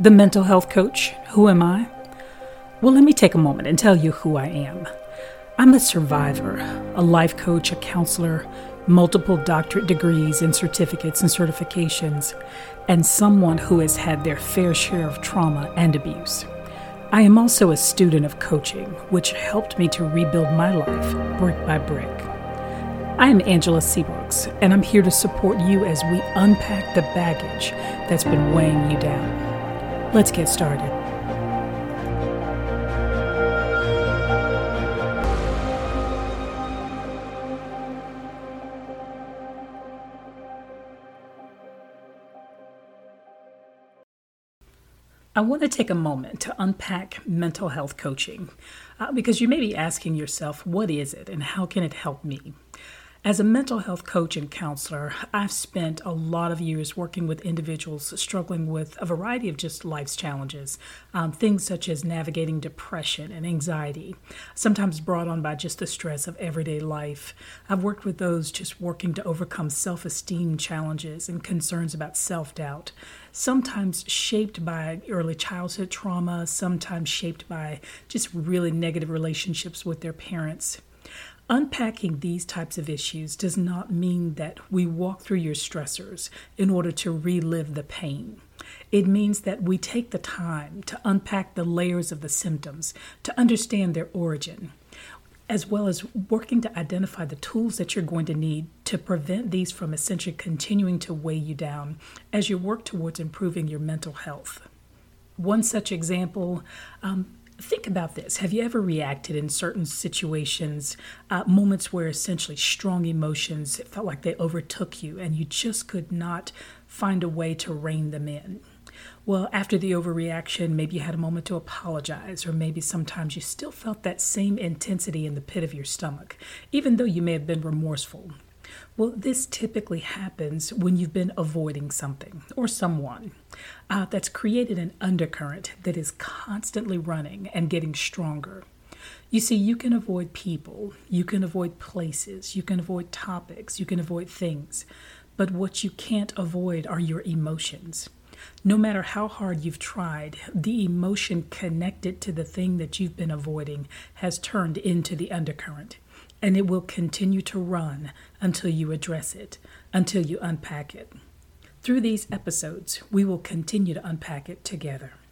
The mental health coach. Who am I? Well, let me take a moment and tell you who I am. I'm a survivor, a life coach, a counselor, multiple doctorate degrees and certificates and certifications, and someone who has had their fair share of trauma and abuse. I am also a student of coaching, which helped me to rebuild my life brick by brick. I am Angela Seabrooks, and I'm here to support you as we unpack the baggage that's been weighing you down. Let's get started. I want to take a moment to unpack mental health coaching uh, because you may be asking yourself, what is it and how can it help me? As a mental health coach and counselor, I've spent a lot of years working with individuals struggling with a variety of just life's challenges, um, things such as navigating depression and anxiety, sometimes brought on by just the stress of everyday life. I've worked with those just working to overcome self esteem challenges and concerns about self doubt, sometimes shaped by early childhood trauma, sometimes shaped by just really negative relationships with their parents. Unpacking these types of issues does not mean that we walk through your stressors in order to relive the pain. It means that we take the time to unpack the layers of the symptoms, to understand their origin, as well as working to identify the tools that you're going to need to prevent these from essentially continuing to weigh you down as you work towards improving your mental health. One such example um, Think about this. Have you ever reacted in certain situations, uh, moments where essentially strong emotions felt like they overtook you and you just could not find a way to rein them in? Well, after the overreaction, maybe you had a moment to apologize, or maybe sometimes you still felt that same intensity in the pit of your stomach, even though you may have been remorseful. Well, this typically happens when you've been avoiding something or someone uh, that's created an undercurrent that is constantly running and getting stronger. You see, you can avoid people, you can avoid places, you can avoid topics, you can avoid things, but what you can't avoid are your emotions. No matter how hard you've tried, the emotion connected to the thing that you've been avoiding has turned into the undercurrent and it will continue to run until you address it, until you unpack it. Through these episodes, we will continue to unpack it together.